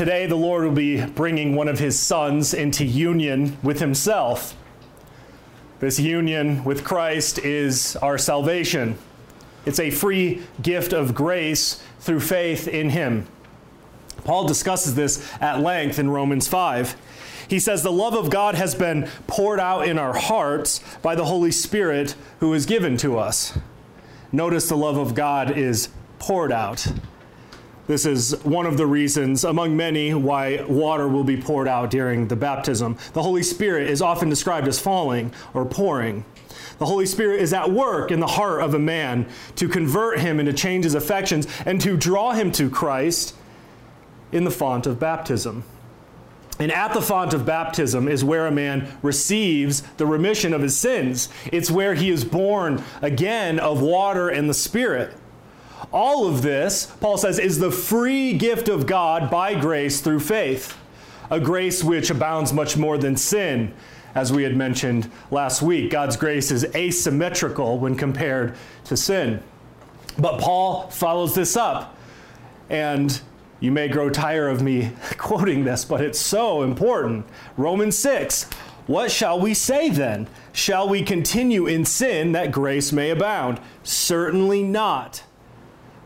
Today, the Lord will be bringing one of his sons into union with himself. This union with Christ is our salvation. It's a free gift of grace through faith in him. Paul discusses this at length in Romans 5. He says, The love of God has been poured out in our hearts by the Holy Spirit who is given to us. Notice the love of God is poured out. This is one of the reasons, among many, why water will be poured out during the baptism. The Holy Spirit is often described as falling or pouring. The Holy Spirit is at work in the heart of a man to convert him and to change his affections and to draw him to Christ in the font of baptism. And at the font of baptism is where a man receives the remission of his sins. It's where he is born again of water and the Spirit. All of this, Paul says, is the free gift of God by grace through faith, a grace which abounds much more than sin, as we had mentioned last week. God's grace is asymmetrical when compared to sin. But Paul follows this up, and you may grow tired of me quoting this, but it's so important. Romans 6. What shall we say then? Shall we continue in sin that grace may abound? Certainly not.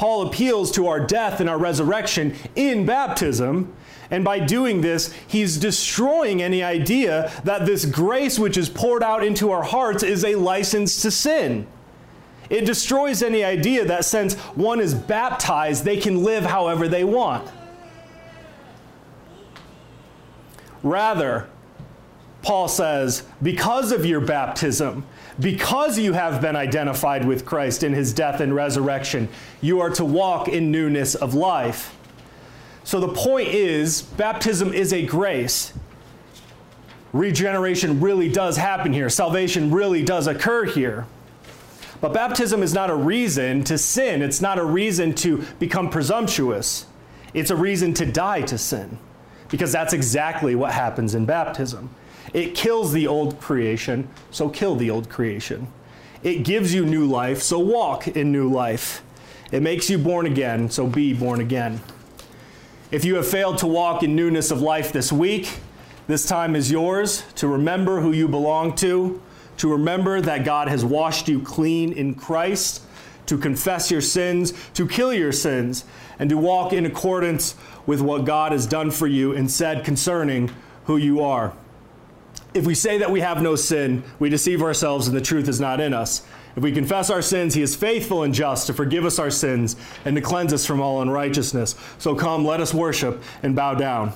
Paul appeals to our death and our resurrection in baptism and by doing this, he's destroying any idea that this grace which is poured out into our hearts is a license to sin. It destroys any idea that since one is baptized, they can live however they want. Rather, Paul says, because of your baptism, because you have been identified with Christ in his death and resurrection, you are to walk in newness of life. So the point is, baptism is a grace. Regeneration really does happen here, salvation really does occur here. But baptism is not a reason to sin, it's not a reason to become presumptuous. It's a reason to die to sin. Because that's exactly what happens in baptism. It kills the old creation, so kill the old creation. It gives you new life, so walk in new life. It makes you born again, so be born again. If you have failed to walk in newness of life this week, this time is yours to remember who you belong to, to remember that God has washed you clean in Christ, to confess your sins, to kill your sins, and to walk in accordance with what God has done for you and said concerning who you are. If we say that we have no sin, we deceive ourselves and the truth is not in us. If we confess our sins, he is faithful and just to forgive us our sins and to cleanse us from all unrighteousness. So come, let us worship and bow down.